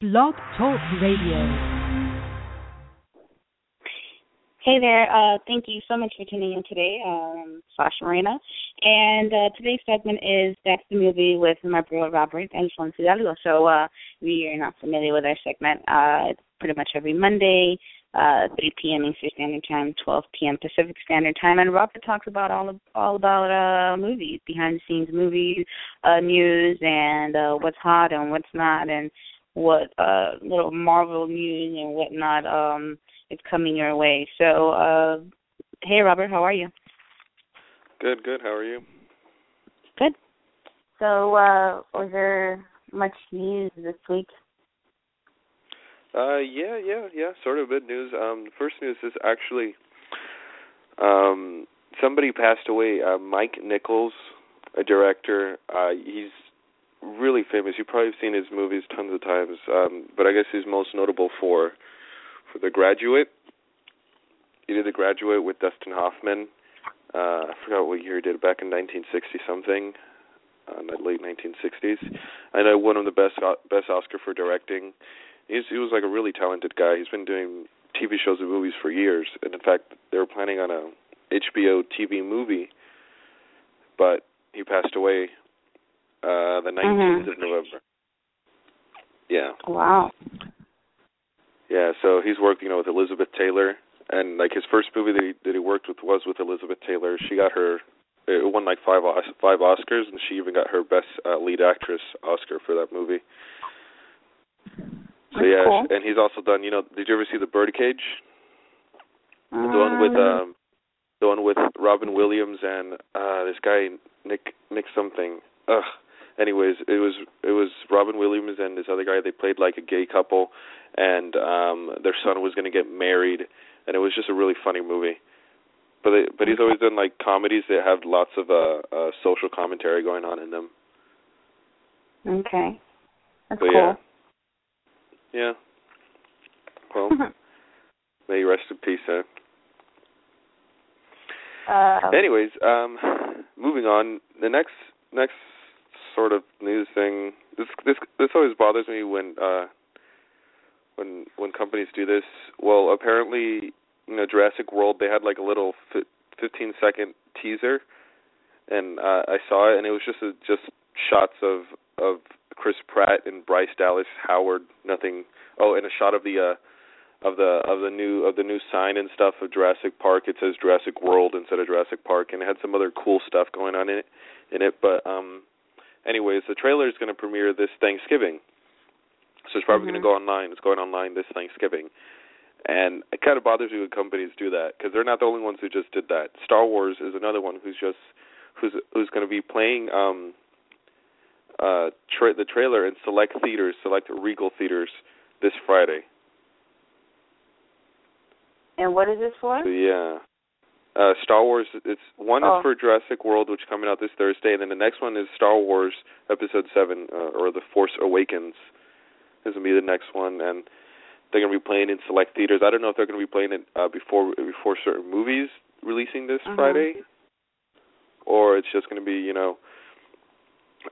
Blog Talk Radio. Hey there. Uh, thank you so much for tuning in today. Um, Sasha Marina. And uh, today's segment is That's the Movie with my brother Robert and Alfonso Hidalgo. So uh, if you're not familiar with our segment, uh, it's pretty much every Monday, uh, 3 p.m. Eastern Standard Time, 12 p.m. Pacific Standard Time. And Robert talks about all of, all about uh, movies, behind the scenes movies, uh, news, and uh, what's hot and what's not, and what uh, little Marvel news and whatnot um, is coming your way. So, uh, hey, Robert, how are you? Good, good. How are you? Good. So, uh, was there much news this week? Uh, yeah, yeah, yeah. Sort of good news. Um, the first news is actually, um, somebody passed away. Uh, Mike Nichols, a director. Uh, he's really famous. You probably seen his movies tons of times. Um, but I guess he's most notable for for The Graduate. He did The Graduate with Dustin Hoffman. Uh, I forgot what year he did it back in 1960 something, uh, in the late 1960s. I know won him the best best Oscar for directing. He's, he was like a really talented guy. He's been doing TV shows and movies for years, and in fact, they were planning on a HBO TV movie, but he passed away uh the 19th Mhm. of November. Yeah. Wow. Yeah, so he's working you know, with Elizabeth Taylor, and like his first movie that he that he worked with was with Elizabeth Taylor. She got her it won like five five Oscars, and she even got her best uh, lead actress Oscar for that movie. So That's yeah, cool. and he's also done. You know, did you ever see The Birdcage? The one with Um, um, the one with Robin Williams and uh this guy Nick Nick something. Ugh. Anyways, it was it was Robin Williams and this other guy. They played like a gay couple, and um their son was going to get married, and it was just a really funny movie. But they, but he's always done like comedies that have lots of uh, uh social commentary going on in them. Okay. That's but cool. yeah, yeah. Well, may you rest in peace. Huh? uh, Anyways, um, moving on. The next next sort of news thing. This this this always bothers me when uh when when companies do this. Well, apparently, you know, Jurassic World they had like a little fi- 15 second teaser, and uh, I saw it, and it was just a, just shots of of Chris Pratt and Bryce Dallas Howard. Nothing. Oh, and a shot of the uh of the of the new of the new sign and stuff of Jurassic Park. It says Jurassic World instead of Jurassic Park, and it had some other cool stuff going on in it. In it, but um, anyways, the trailer is going to premiere this Thanksgiving, so it's probably Mhm. going to go online. It's going online this Thanksgiving, and it kind of bothers me when companies do that because they're not the only ones who just did that. Star Wars is another one who's just who's who's going to be playing um uh tra- the trailer in select theaters, select Regal theaters this Friday. and what is this for? So, yeah. Uh Star Wars it's one Oh. is for Jurassic World which is coming out this Thursday and then the next one is Star Wars episode 7 uh, or The Force Awakens. This will be the next one and they're going to be playing in select theaters. I don't know if they're going to be playing it uh before before certain movies releasing this Mhm. Friday or it's just going to be, you know,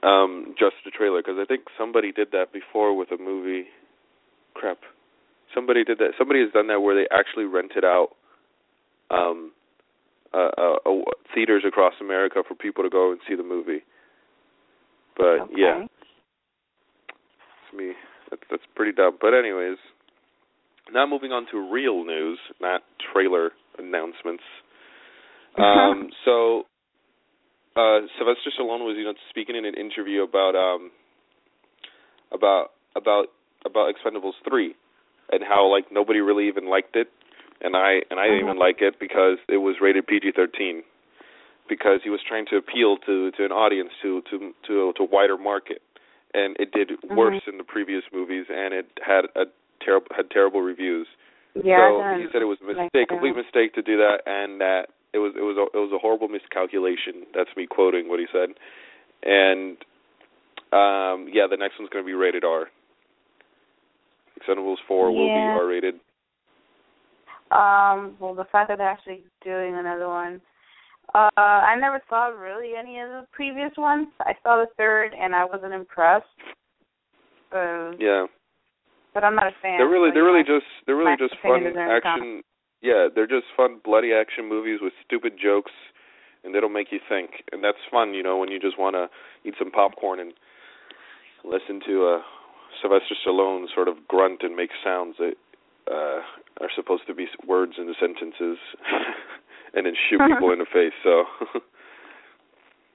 um just the trailer because I think somebody did that before with a movie crap. Somebody did that. Somebody has done that where they actually rented out um uh, uh, uh, theaters across America for people to go and see the movie. But okay. yeah, to me that's that's pretty dumb. But anyways, now moving on to real news, not trailer announcements. Um, so uh, Sylvester Stallone was you know speaking in an interview about um about about about Expendables three and how like nobody really even liked it and I and I didn't even like it because it was rated PG-13 because he was trying to appeal to to an audience to to to to a wider market and it did Mm-hmm. worse than the previous movies, and it had a terrible had terrible reviews. Yeah. so he said it was a mistake, that. complete mistake to do that, and that it was it was a, it was a horrible miscalculation. That's me quoting what he said, and um yeah, the next one's going to be rated R. Expendables four will be Yeah. Um, well, the fact that they're actually doing another one. Uh, I never saw really any of the previous ones. I saw the third, and I wasn't impressed. Uh, Yeah. but I'm not a fan. They're really so, they're really know. just they're really just fun action. Yeah, they're just fun bloody action movies with stupid jokes, and they don't make you think, and that's fun. You know, when you just want to eat some popcorn and listen to uh, Sylvester Stallone sort of grunt and make sounds that uh, are supposed to be words in the sentences, and then shoot people in the face. So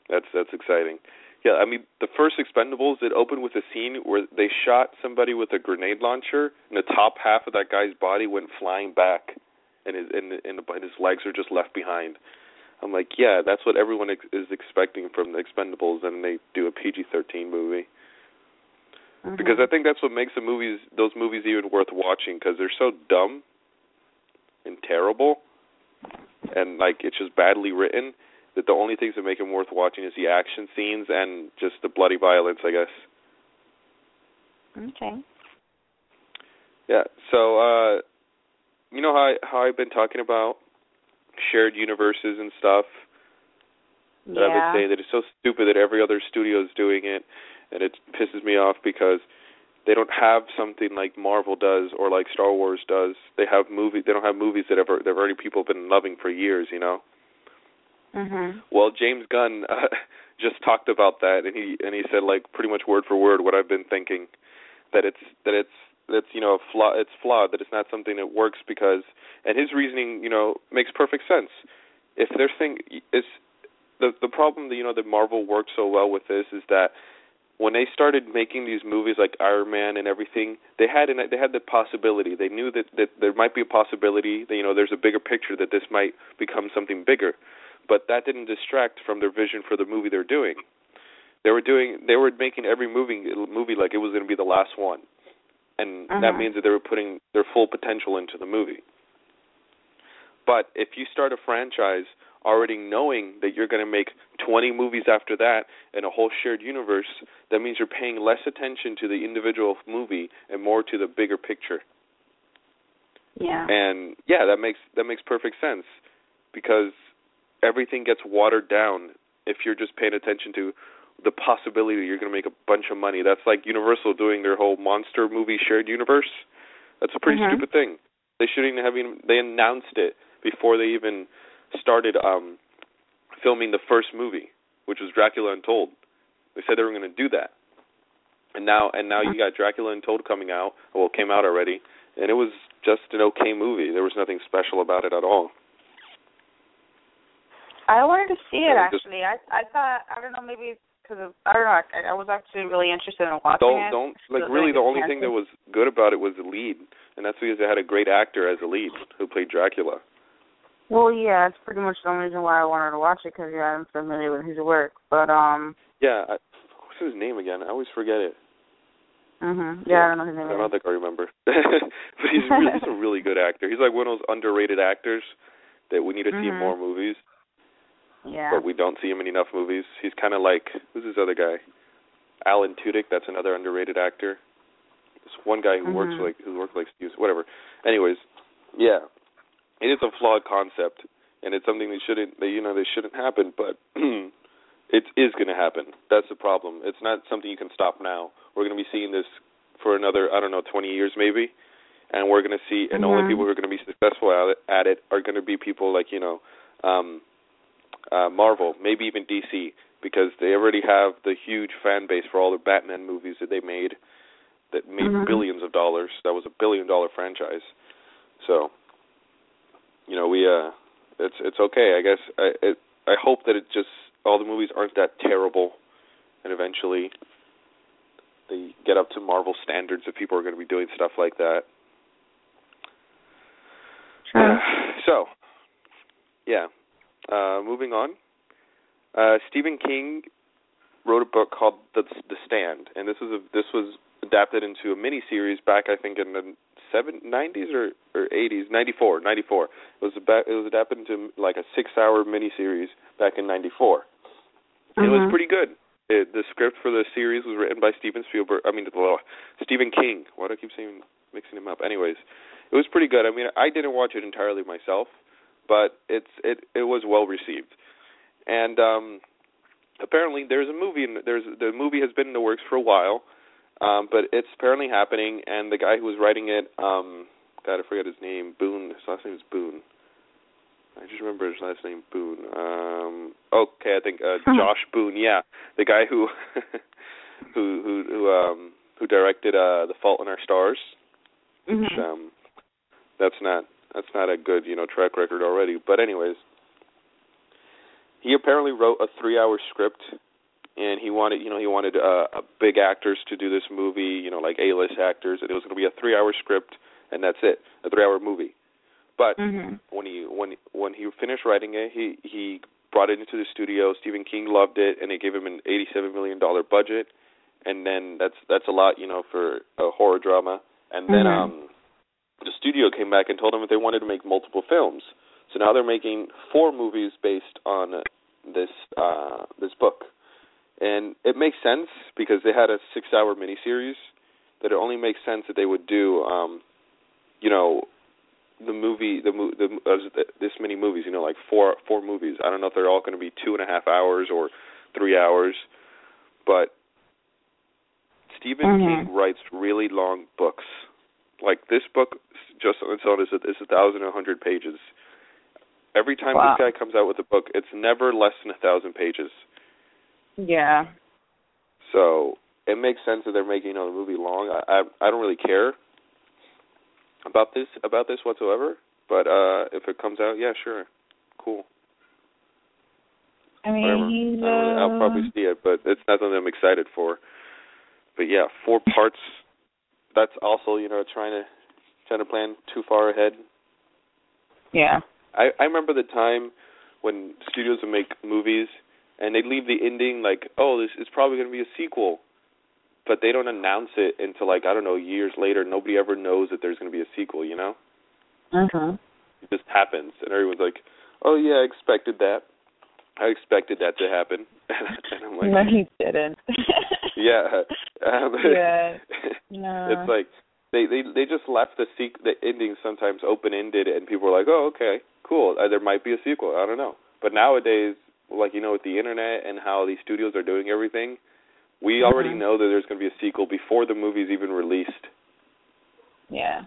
that's that's exciting. Yeah, I mean the first Expendables it opened with a scene where they shot somebody with a grenade launcher, and the top half of that guy's body went flying back, and his and, and, and his legs are just left behind. I'm like, yeah, that's what everyone ex- is expecting from the Expendables, and they do a PG-13 movie Mhm. because I think that's what makes the movies those movies even worth watching because they're so dumb and terrible, and like it's just badly written that the only things that make them worth watching is the action scenes and just the bloody violence, I guess. Okay. Yeah. So, uh you know how I, how I've been talking about shared universes and stuff. That I've Yeah. been saying that it's so stupid that every other studio is doing it, and it pisses me off because they don't have something like Marvel does or like Star Wars does. They have movie. They don't have movies that ever that already people have been loving for years. You know. Mhm. Well, James Gunn uh, just talked about that, and he and he said like pretty much word for word what I've been thinking, that it's that it's that's you know a flaw it's flawed that it's not something that works because and his reasoning you know makes perfect sense. If their thing is the the problem that you know that Marvel worked so well with this is that when they started making these movies like Iron Man and everything, they had an, they had the possibility. They knew that that there might be a possibility that you know there's a bigger picture that this might become something bigger but that didn't distract from their vision for the movie they're doing. They were doing they were making every movie movie like it was going to be the last one, and that Mhm. means that they were putting their full potential into the movie. But if you start a franchise already knowing that you're going to make 20 movies after that in a whole shared universe, that means you're paying less attention to the individual movie and more to the bigger picture. Yeah. And yeah, that makes that makes perfect sense because everything gets watered down if you're just paying attention to the possibility that you're going to make a bunch of money. That's like Universal doing their whole monster movie shared universe. That's a pretty Mhm. stupid thing. They shouldn't even have even they announced it before they even started um filming the first movie, which was Dracula Untold. They said they were going to do that. And now and now you got Dracula Untold coming out. Well, it came out already, and it was just an okay movie. There was nothing special about it at all. I wanted to see it just- actually. I I thought I don't know maybe because of I don't know I, I was actually really interested in watching it. Don't it. don't like really the only thing that was good about it was the lead, and that's because it had a great actor as a lead who played Dracula. Well, yeah, it's pretty much the only reason why I wanted to watch it because yeah, I'm familiar with his work. But um, Yeah, I, what's his name again? I always forget it. mhm, yeah, I don't know his name. I don't either. think I remember. but he's really, he's a really good actor. He's like one of those underrated actors that we need to see in more movies, Yeah. but we don't see him in enough movies. He's kind of like who's this other guy? Alan Tudyk. That's another underrated actor. This one guy who works Mhm. like who works like Steve. Whatever. Anyways, yeah, it is a flawed concept, and it's something that shouldn't. That you know, they shouldn't happen, but. It is going to happen. That's the problem. It's not something you can stop now. We're going to be seeing this for another, I don't know, 20 years maybe, and we're going to see, and the only people who are going to be successful at it, at it are going to be people like you know, um, uh, Marvel, maybe even DC, because they already have the huge fan base for all the Batman movies that they made, that made Mhm. billions of dollars. That was a billion dollar franchise. So, you know, we uh, it's it's okay. I guess I it, I hope that it just all the movies aren't that terrible, and eventually they get up to Marvel standards if people are going to be doing stuff like that. Sure. so, yeah. Uh, moving on. Uh, Stephen King wrote a book called The The Stand, and this was a this was adapted into a mini series back I think in the seven nineties or or eighties ninety four ninety four it was about it was adapted into like a six hour mini series back in ninety four. It was Mhm. pretty good. It, the script for the series was written by Steven Spielberg. I mean, uh, Stephen King. Why do I keep saying mixing him up? Anyways, it was pretty good. I mean, I didn't watch it entirely myself, but it's it it was well received. And um apparently there's a movie in there's the movie has been in the works for a while. Um but it's apparently happening and the guy who was writing it um God, I forget his name. Boone. His last name is Boone. I just remember his last name Boone. Um okay, I think uh Josh Boone, yeah. The guy who who who who um who directed uh The Fault in Our Stars. Mhm. Which, um that's not that's not a good, you know, track record already. But anyways, he apparently wrote a 3-hour script and he wanted, you know, he wanted uh, big actors to do this movie, you know, like A-list actors. And it was going to be a 3-hour script and that's it, a 3-hour movie. But Mhm. when he when when he finished writing it, he he brought it into the studio. Stephen King loved it, and they gave him an eighty-seven million dollar budget. And then that's that's a lot, you know, for a horror drama. And then Mhm. um, the studio came back and told him that they wanted to make multiple films. So now they're making four movies based on this uh this book. And it makes sense because they had a six-hour miniseries. That it only makes sense that they would do, um, you know, the movie the the uh, this many movies you know like four four movies i don't know if they're all going to be two and a half hours or three hours but stephen Mhm. king writes really long books like this book just on its own is a, is a thousand a hundred pages every time Wow. this guy comes out with a book it's never less than a thousand pages Yeah. so it makes sense that they're making the movie long i i, I don't really care about this about this whatsoever. But uh if it comes out, yeah, sure, cool, I mean, whatever. he's I really, I'll uh, probably see it, but it's not something I'm excited for. But yeah, four parts. That's also you know trying to trying to plan too far ahead. yeah. I I remember the time when studios would make movies and they'd leave the ending like, oh, this is probably going to be a sequel, but they don't announce it until like I don't know years later. Nobody ever knows that there's going to be a sequel. You know, Mhm. it just happens, and everyone's like, oh yeah, I expected that. I expected that to happen, and I'm like, no, he didn't. yeah, um, Yeah. No. it's like they they they just left the sequ- the ending sometimes open ended, and people were like, oh okay, cool, uh, there might be a sequel. I don't know, but nowadays, like you know, with the internet and how these studios are doing everything, we already Mhm. know that there's going to be a sequel before the movie's even released. yeah.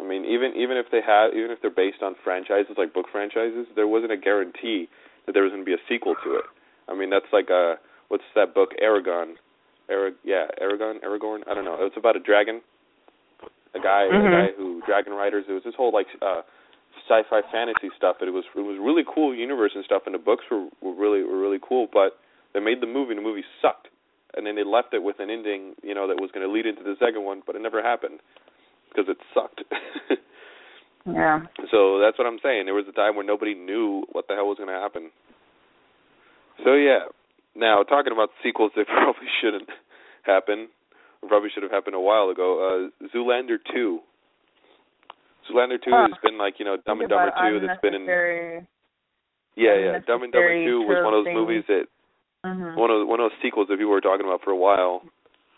I mean, even even if they have, even if they're based on franchises like book franchises, there wasn't a guarantee that there was going to be a sequel to it. I mean, that's like a what's that book, Eragon? Arag, yeah, Eragon, Aragorn. I don't know. It's about a dragon, a guy, Mhm. a guy who dragon riders. It was this whole like uh sci-fi fantasy stuff, but it was it was really cool universe and stuff, and the books were were really were really cool. But they made the movie, and the movie sucked, and then they left it with an ending, you know, that was going to lead into the second one, but it never happened because it sucked. Yeah. so that's what I'm saying. There was a time where nobody knew what the hell was going to happen. So yeah. Now talking about sequels that probably shouldn't happen, probably should have happened a while ago. Uh, Zoolander two. Zoolander two Huh. has been like you know Dumb and Dumber two. That's been in yeah yeah. Dumb and Dumber two was one of those movies that Mhm. one of one of those sequels that people were talking about for a while,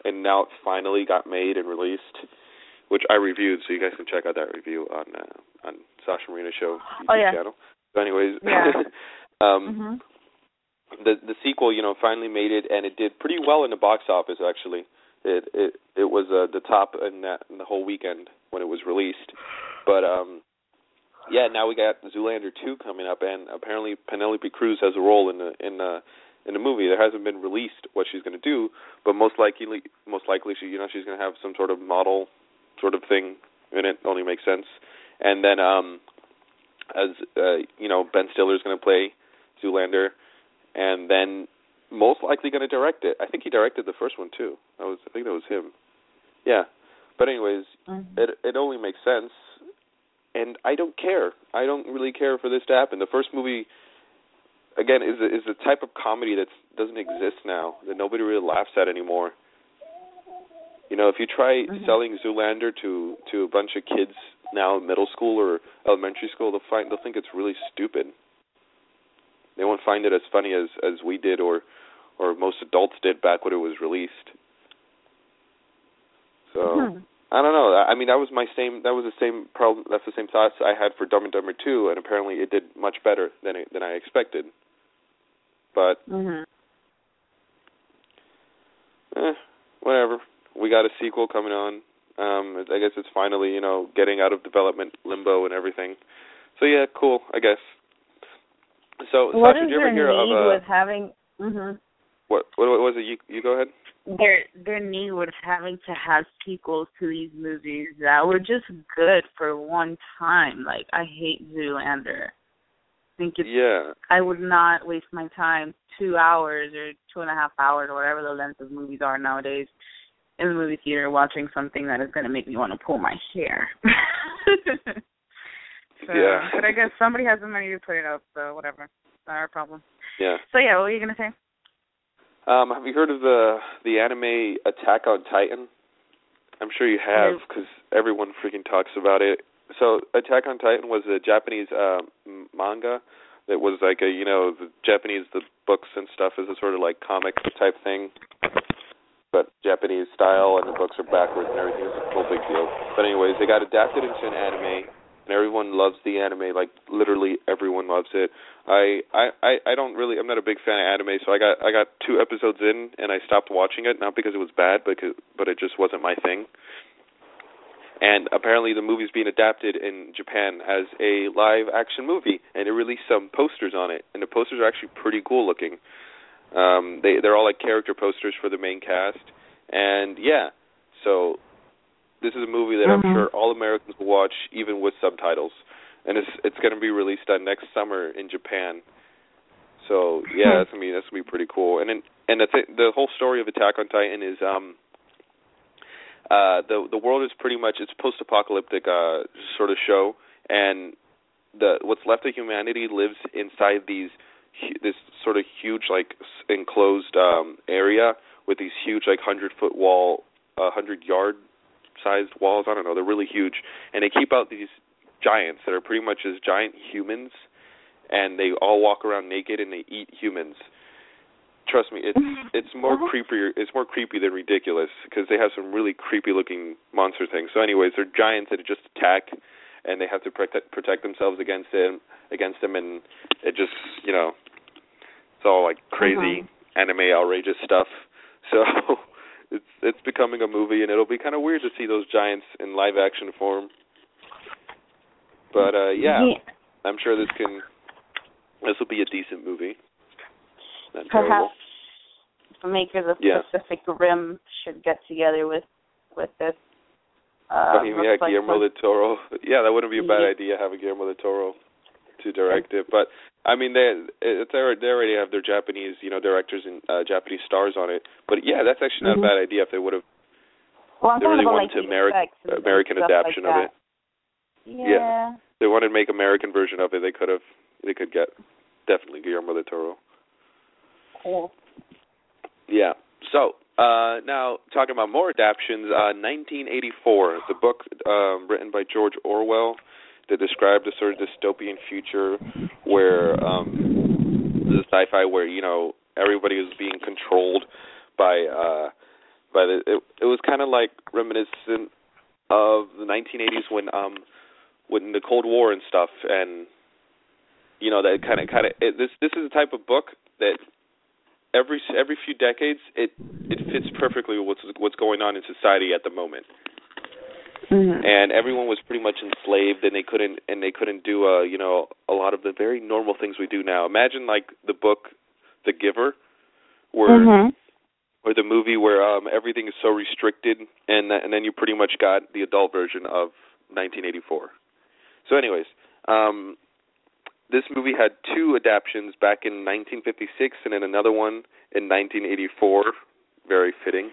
and now it finally got made and released, which I reviewed. So you guys can check out that review on uh, on Sasha Marina Show YouTube Oh, yeah. channel. So anyways, Yeah. um, Mhm. the the sequel, you know, finally made it, and it did pretty well in the box office. Actually, it it it was uh, the top in that in the whole weekend when it was released. But um, yeah, now we got Zoolander two coming up, and apparently Penelope Cruz has a role in the in the in the movie. There hasn't been released what she's going to do, but most likely most likely she you know she's going to have some sort of model sort of thing in it. Only makes sense. And then um, as uh, you know, Ben Stiller's going to play Zoolander and then most likely going to direct it. I think he directed the first one too. That was I think that was him. Yeah. But anyways, Mhm. it it only makes sense and I don't care. I don't really care for this to happen. The first movie again is a, is a type of comedy that doesn't exist now that nobody really laughs at anymore. You know, if you try Mhm. selling Zoolander to to a bunch of kids now in middle school or elementary school, they'll find they'll think it's really stupid. They won't find it as funny as as we did or or most adults did back when it was released. So Mhm. I don't know. I mean, that was my same. That was the same problem. That's the same thoughts I had for Dumb and Dumber Two, and apparently it did much better than it, than I expected. But Mhm. eh, whatever. We got a sequel coming on. Um, I guess it's finally you know getting out of development limbo and everything. So yeah, cool. I guess. So What Sasha, is did you ever hear of uh, with having? Mhm. what, what what was it? You you go ahead. Their their need with having to have sequels to these movies that were just good for one time. Like I hate Zoolander. I think it's Yeah. I would not waste my time two hours or two and a half hours or whatever the length of movies are nowadays in the movie theater watching something that is going to make me want to pull my hair. so, Yeah. But I guess somebody has the money to put it up, so whatever. Not our problem. Yeah. So yeah, what were you gonna say? Um, have you heard of the the anime Attack on Titan? I'm sure you have because everyone freaking talks about it. So Attack on Titan was a Japanese uh, manga that was like a you know the Japanese the books and stuff is a sort of like comic type thing, but Japanese style and the books are backwards and everything. It's no big deal. But anyways, they got adapted into an anime and everyone loves the anime. Like literally everyone loves it. I I I don't really. I'm not a big fan of anime, so I got I got two episodes in and I stopped watching it. Not because it was bad, but but it just wasn't my thing. And apparently, the movie's being adapted in Japan as a live action movie, and they released some posters on it, and the posters are actually pretty cool looking. Um, they they're all like character posters for the main cast, and yeah, so this is a movie that I'm Mhm. sure all Americans will watch, even with subtitles, and it's it's going to be released uh, next summer in Japan. So yeah, Hmm. that's gonna be that's gonna be pretty cool. And then and the th- the whole story of Attack on Titan is um uh the the world is pretty much it's post apocalyptic uh sort of show and the what's left of humanity lives inside these this sort of huge like enclosed um area with these huge like 100 foot wall uh, 100 yard sized walls I don't know they're really huge. And they keep out these giants that are pretty much as giant humans. And they all walk around naked and they eat humans. Trust me it's it's more Uh-huh. creepier it's more creepy than ridiculous because they have some really creepy looking monster things. So anyways they're giants that just attack and they have to protect protect themselves against them against them. And it just you know it's all like crazy anime outrageous stuff. So it's it's becoming a movie and it'll be kind of weird to see those giants in live action form but uh yeah i'm sure this can this will be a decent movie not terrible Perhaps the makers of Yeah. Pacific Rim should get together with with this. Uh, I mean, yeah, Guillermo del Toro. Yeah, that wouldn't be a bad Yeah. idea having Guillermo del Toro to direct it. But I mean, they it's already, they already have their Japanese, you know, directors and uh, Japanese stars on it. But yeah, that's actually not Mhm. a bad idea if they would have well, I'm they really wanted like, to Ameri- effects and- and American adaptation like of it. Yeah. They wanted to make American version of it. They could have they could get definitely Guillermo del Toro. Cool. Yeah. So uh, now talking about more adaptions, uh, 1984, the book um, written by George Orwell that described a sort of dystopian future where um, the sci-fi where you know everybody was being controlled by uh, by the. It, it was kind of like reminiscent of the 1980s when um when the Cold War and stuff and you know that kind of kind of this this is the type of book that every every few decades it it fits perfectly with what's what's going on in society at the moment Mm-hmm. and everyone was pretty much enslaved and they couldn't and they couldn't do uh you know a lot of the very normal things we do now imagine like the book the giver where Mm-hmm. or the movie where um everything is so restricted and and then you pretty much got the adult version of 1984 so anyways um this movie had two adaptions back in 1956 and then another one in 1984 very fitting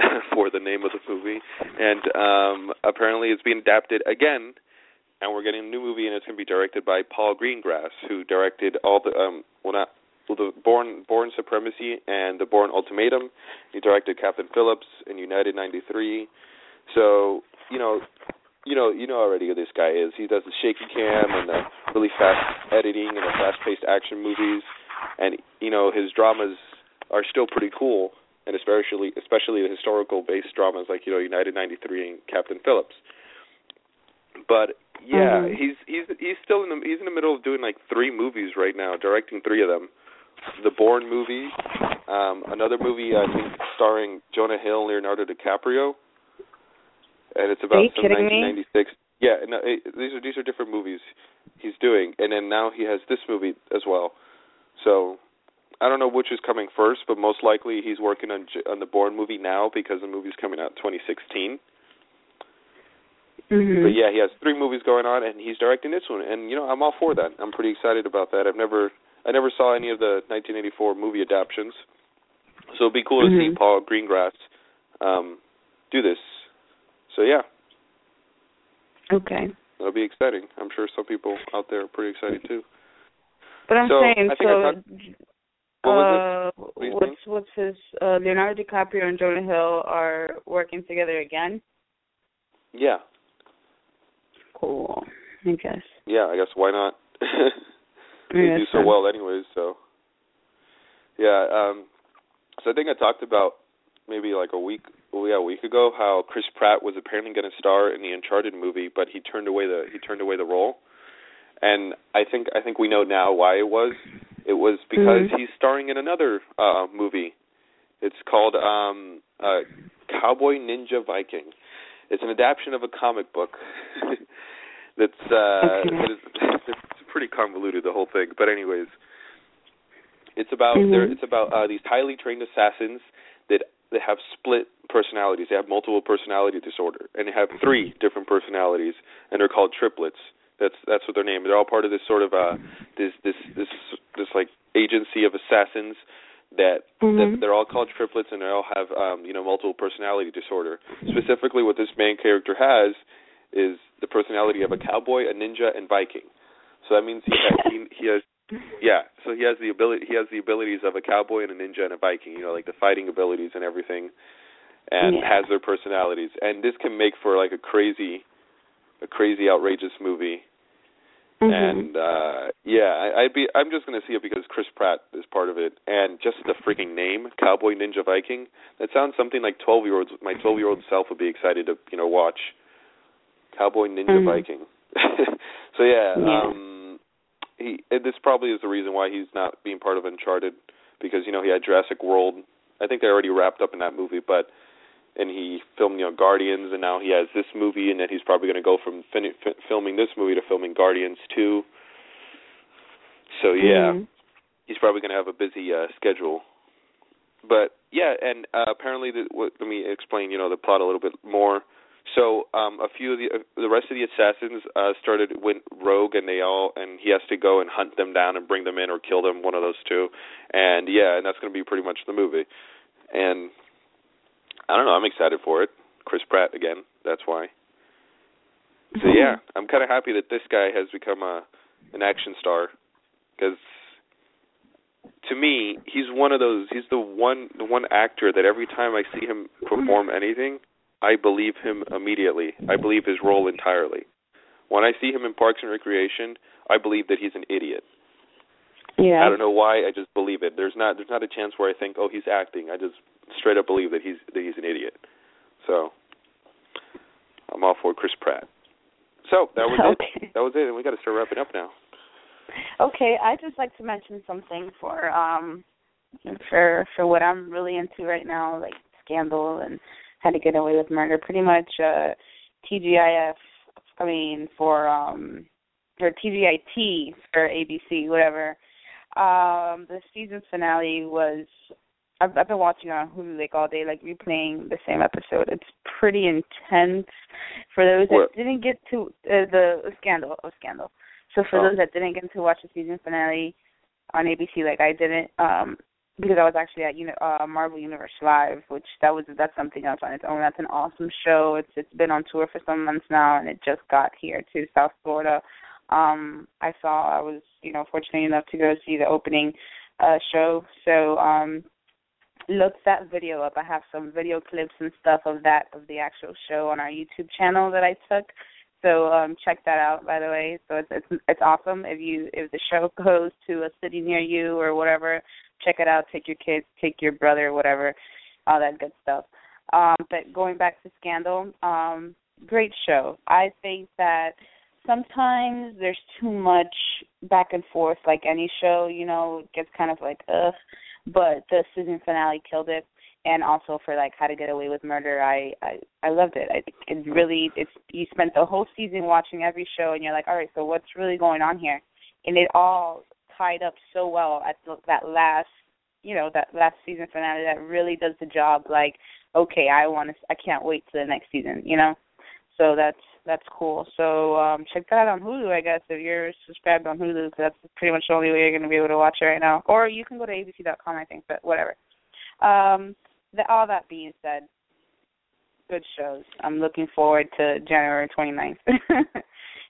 for the name of the movie and um apparently it's being adapted again and we're getting a new movie, and it's going to be directed by Paul Greengrass, who directed all the um, well, not well, the Bourne Bourne Supremacy and the Bourne Ultimatum. He directed Captain Phillips in United '93. So you know, you know, you know already who this guy is. He does the shaky cam and the really fast editing and the fast-paced action movies, and you know his dramas are still pretty cool, and especially especially the historical-based dramas like you know United '93 and Captain Phillips. But yeah, Mhm. he's he's he's still in the he's in the middle of doing like three movies right now, directing three of them. The Bourne movie, um, another movie I think starring Jonah Hill and Leonardo DiCaprio, and it's about some kidding me? 1996. Yeah, no, it, these are these are different movies he's doing, and then now he has this movie as well. So I don't know which is coming first, but most likely he's working on on the Bourne movie now because the movie's coming out in 2016. Mhm. But yeah, he has three movies going on, and he's directing this one. And you know, I'm all for that. I'm pretty excited about that. I've never, I never saw any of the 1984 movie adaptations, so it'd be cool to see Mhm. Paul Greengrass um, do this. So yeah, Okay. That'll be exciting. I'm sure some people out there are pretty excited too. But I'm So, saying I think I so. talked- What uh, what's what's his uh, Leonardo DiCaprio and Jonah Hill are working together again? Yeah, Cool. I guess. yeah. I guess why not? they do so well anyways. So yeah. Um, so I think I talked about maybe like a week, well, yeah, a week ago, how Chris Pratt was apparently going to star in the Uncharted movie, but he turned away the he turned away the role. And I think I think we know now why it was. It was because Mhm. he's starring in another uh movie. It's called um uh Cowboy Ninja Viking. It's an adaptation of a comic book. that's uh Okay. that is it's pretty convoluted the whole thing. But anyways, it's about Mhm. there it's about uh these highly trained assassins that that have split personalities. They have multiple personality disorder and they have three different personalities and they're called triplets. That's that's what they're named. They're all part of this sort of uh this this this this like agency of assassins that, Mhm. that they're all called triplets and they all have um you know multiple personality disorder. Specifically what this main character has is the personality of a cowboy, a ninja and Viking. So that means he has, he, he has yeah, so he has the ability he has the abilities of a cowboy and a ninja and a Viking, you know, like the fighting abilities and everything and Yeah. has their personalities. And this can make for like a crazy a crazy outrageous movie. Mhm. And uh yeah, I, I'd be I'm just gonna see it because Chris Pratt is part of it and just the freaking name, Cowboy Ninja Viking, that sounds something like twelve year olds my twelve year old self would be excited to, you know, watch. Cowboy Ninja Mhm. Viking. so yeah, Yeah. um he this probably is the reason why he's not being part of Uncharted because you know he had Jurassic World. I think they already wrapped up in that movie, but and he filmed you know Guardians, and now he has this movie, and then he's probably going to go from fin- fi- filming this movie to filming Guardians two. So yeah, Mhm. he's probably going to have a busy uh, schedule. But yeah, and uh, apparently, the, what, let me explain. You know the plot a little bit more. So um, a few of the uh, the rest of the assassins uh, started went rogue, and they all and he has to go and hunt them down and bring them in or kill them. One of those two, and yeah, and that's going to be pretty much the movie. And I don't know, I'm excited for it. Chris Pratt again. That's why. So hmm. yeah, I'm kind of happy that this guy has become a an action star because to me, he's one of those. He's the one the one actor that every time I see him perform hmm. anything, I believe him immediately. I believe his role entirely. When I see him in Parks and Recreation, I believe that he's an idiot. Yeah. I don't know why. I just believe it. There's not there's not a chance where I think, oh, he's acting. I just straight up believe that he's that he's an idiot. So I'm all for Chris Pratt. So that was Okay. it. That was it, and we got to start wrapping up now. Okay, I'd just like to mention something for um for for what I'm really into right now, like Scandal and How to Get Away with Murder. Pretty much uh TGIF I mean for um or TGIT for ABC, whatever. Um the season finale was I've, I've been watching on Hulu like all day, like replaying the same episode. It's pretty intense. For those that What? didn't get to uh, the scandal, oh scandal. So for Oh. those that didn't get to watch the season finale on ABC, like I didn't, um, because I was actually at you uh, Marvel Universe Live, which that was that's something else on its own. That's an awesome show. It's it's been on tour for some months now, and it just got here to South Florida. Um, I saw I was you know fortunate enough to go see the opening uh, show, so um, look that video up. I have some video clips and stuff of that of the actual show on our YouTube channel that I took. So um check that out by the way. So it's it's it's awesome if you if the show goes to a city near you or whatever, check it out, take your kids, take your brother, whatever, all that good stuff. Um but going back to Scandal, um great show. I think that sometimes there's too much back and forth like any show, you know, it gets kind of like ugh but the season finale killed it. And also for like how to get away with murder i i i loved it. I it's really it's you spent the whole season watching every show and you're like all right so what's really going on here? And it all tied up so well at that last you know that last season finale that really does the job like okay i want to i can't wait to the next season you know so that's that's cool. So um check that out on Hulu, I guess, if you're subscribed on Hulu, because that's pretty much the only way you're going to be able to watch it right now. Or you can go to abc.com, I think, but whatever. Um, the, all that being said, good shows. I'm looking forward to January 29th.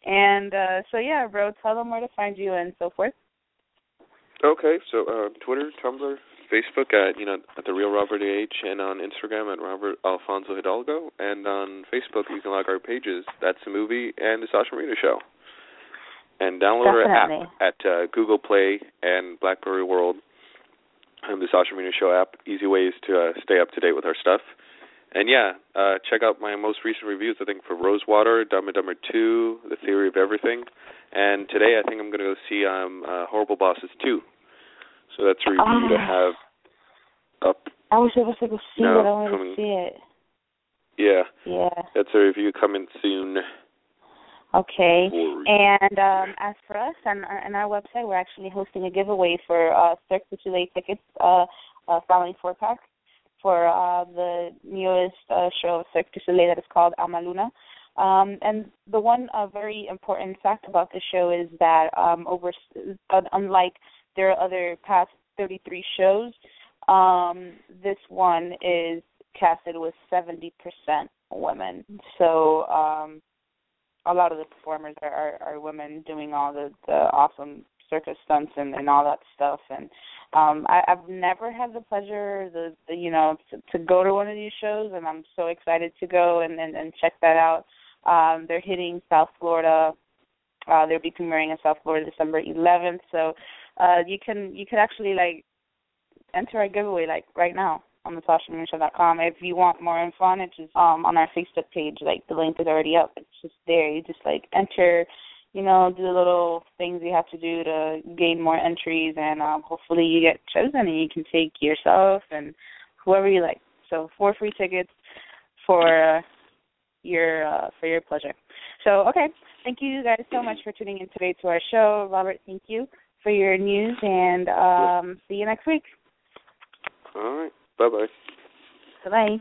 and uh so yeah, bro, tell them where to find you and so forth. Okay, so uh, Twitter, Tumblr, Facebook at you know at the real Robert H, and on Instagram at Robert Alfonso Hidalgo, and on Facebook you can like our pages. That's the movie and the Sasha Marina Show. And download Definitely. our app at uh, Google Play and BlackBerry World. And the Sasha Marina Show app. Easy ways to uh, stay up to date with our stuff. And yeah, uh, check out my most recent reviews. I think for Rosewater, Dumb and Dumber Two, The Theory of Everything, and today I think I'm going to go see um, uh, Horrible Bosses Two. So that's a review to Ah. have up. I wish I was able to see No, it. I wanted coming- to see it. Yeah, Yeah. that's a review coming soon. Okay. And um, as for us on, on our website, we're actually hosting a giveaway for uh, Cirque du Soleil tickets, uh, uh, following four pack for uh, the newest uh, show of Cirque du Soleil that is called Amaluna. Um, and the one uh, very important fact about the show is that um, over, uh, unlike their other past 33 shows, um, this one is casted with 70% women. So um, a lot of the performers are, are, are women doing all the, the awesome circus stunts and, and all that stuff. And um, I, I've never had the pleasure, the, the you know, to, to go to one of these shows, and I'm so excited to go and and, and check that out. Um, they're hitting South Florida. Uh, they'll be premiering in South Florida December 11th. So uh, you can you can actually like enter a giveaway like right now on the SashaMarinaShow.com. If you want more info on it, just um on our Facebook page. Like the link is already up. It's just there. You just like enter, you know, do the little things you have to do to gain more entries, and um, hopefully you get chosen and you can take yourself and whoever you like. So four free tickets for uh, your uh, for your pleasure. So okay, thank you guys so much for tuning in today to our show. Robert, thank you for your news, and um, see you next week. All right. Bye bye. Bye bye.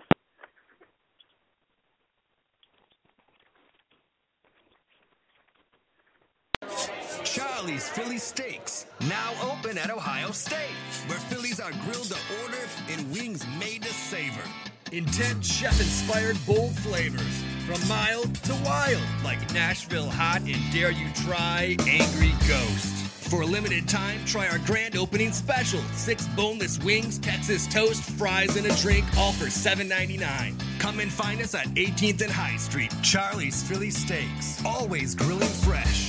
Charlie's Philly Steaks, now open at Ohio State, where Phillies are grilled to order and wings made to savor. Intense chef-inspired bold flavors, from mild to wild, like Nashville Hot and Dare You Try Angry Ghost. For a limited time, try our grand opening special: six boneless wings, Texas toast, fries, and a drink, all for $7.99. Come and find us at 18th and High Street. Charlie's Philly Steaks, always grilling fresh.